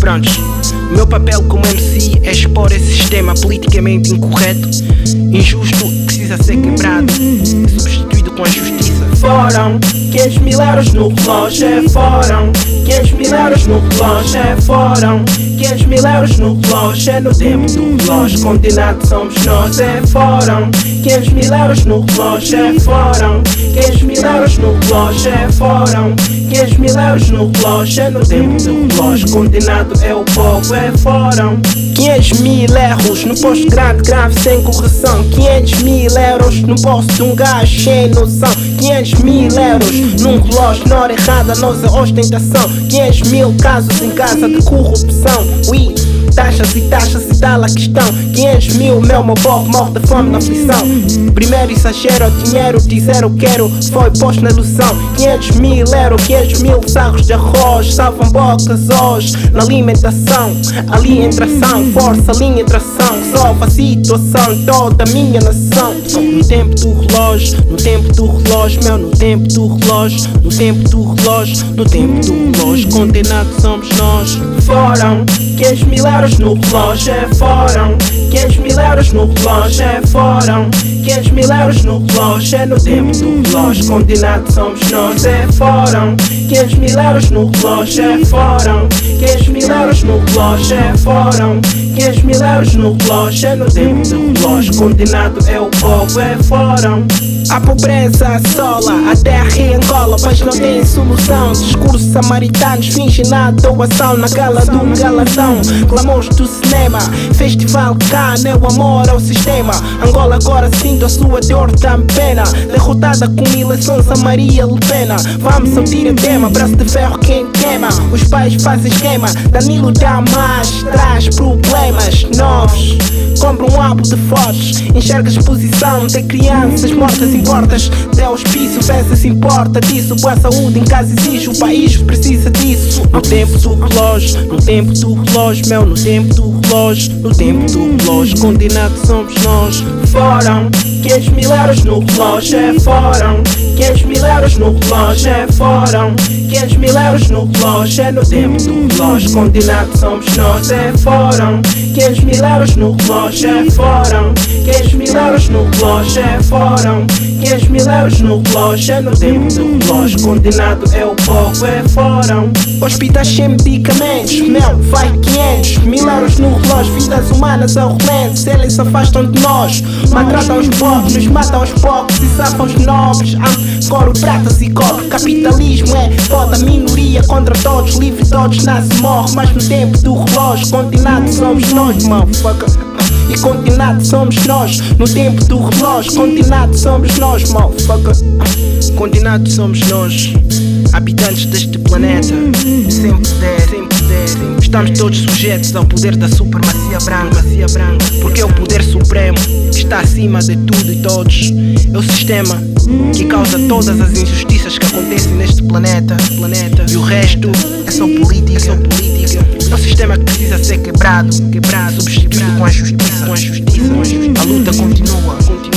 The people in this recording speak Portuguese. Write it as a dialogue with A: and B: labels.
A: Prontos, meu papel como MC é expor esse sistema politicamente incorreto, injusto, que precisa ser quebrado substituído com a justiça.
B: Foram 500 mil euros no relógio, é foram 500 mil euros no relógio, é foram 500 mil euros no relógio, é no tempo do relógio, condenado somos nós, é foram 500 mil euros no relógio, é foram 500 mil euros no relógio, é foram 500 mil euros no relógio, é no tempo do relógio, condenado é o povo, é foram 500 mil erros no posto grande, grave sem correção. 500 mil euros no posto de um gajo sem noção. 500 mil euros num relógio na hora errada, nossa ostentação 500 mil casos em casa de corrupção. Ui, taxas e taxas e tal a questão 500 mil, meu povo morre de fome na aflição Primeiro exagero, dinheiro, dizer eu quero Foi posto na ilusão. 500 mil euros, 500 mil sacos de arroz Salvam bocas hoje na alimentação. Ali entre ação, força, linha de ação Resolve a situação toda a minha nação. No tempo do relógio, no tempo do relógio Meu, no tempo do relógio, no tempo do relógio No tempo do relógio, condenados somos nós. Foram 500 mil euros no relógio, é foram 500 mil euros no relógio, é foram 500 mil euros no relógio, é no tempo do relógio Condenados somos nós, é foram 500 mil euros no relógio, é foram 500 mil euros no relógio, é foram 500 mil euros no relógio, é no tempo do relógio Condenado é o povo, é foram a pobreza assola a terra em Angola, mas não tem solução. Discursos samaritanos fingem na doação, na gala do galatão. Clamores do cinema, festival cá, meu amor ao sistema. Angola agora a sua dor tão pena. Derrotada com eleições a Maria Le Pena. Vamos ao tema, braço de ferro quem queima. Os pais fazem esquema, Danilo dá mais, traz problemas novos. Compra um álbum de fotos, enxerga exposição de crianças mortas em portas. Deus piso, peça se importa disso. Boa saúde em casa exige, o país precisa disso. No tempo do relógio, no tempo do relógio, meu, no tempo do relógio, no tempo do relógio, condenados somos nós. Foram 500 mil euros no relógio, é foram 500 mil no relógio, é foram 500 mil euros no relógio, é no tempo do relógio, condenados somos nós, é foram 500 mil euros no relógio, é foram 500 mil euros no relógio, é foram 500 mil euros no relógio, é no tempo do relógio, condenado é o povo, é foram Hospitais sem medicamentos, meu, vai 500 mil relógio, vidas humanas ao relento, eles se afastam de nós, maltratam os pobres, nos matam os pobres e safam os nobres, ah, coro, pratas e cobre, capitalismo é foda, minoria contra todos, livre todos, nasce e morre, mas no tempo do relógio, condenado somos nós, motherfucker. E condenados somos nós, no tempo do relógio, condenados somos nós, motherfucker. Condenados somos nós, habitantes deste planeta. Sem poder, sem poder, sem Estamos todos sujeitos ao poder da supremacia branca, branca. Porque o poder supremo está acima de tudo e todos. É o sistema que causa todas as injustiças que acontecem neste planeta, planeta. E o resto é só política, é só política. É um sistema que precisa ser quebrado, quebrado, substituído com a justiça, com a justiça. A luta continua, continua.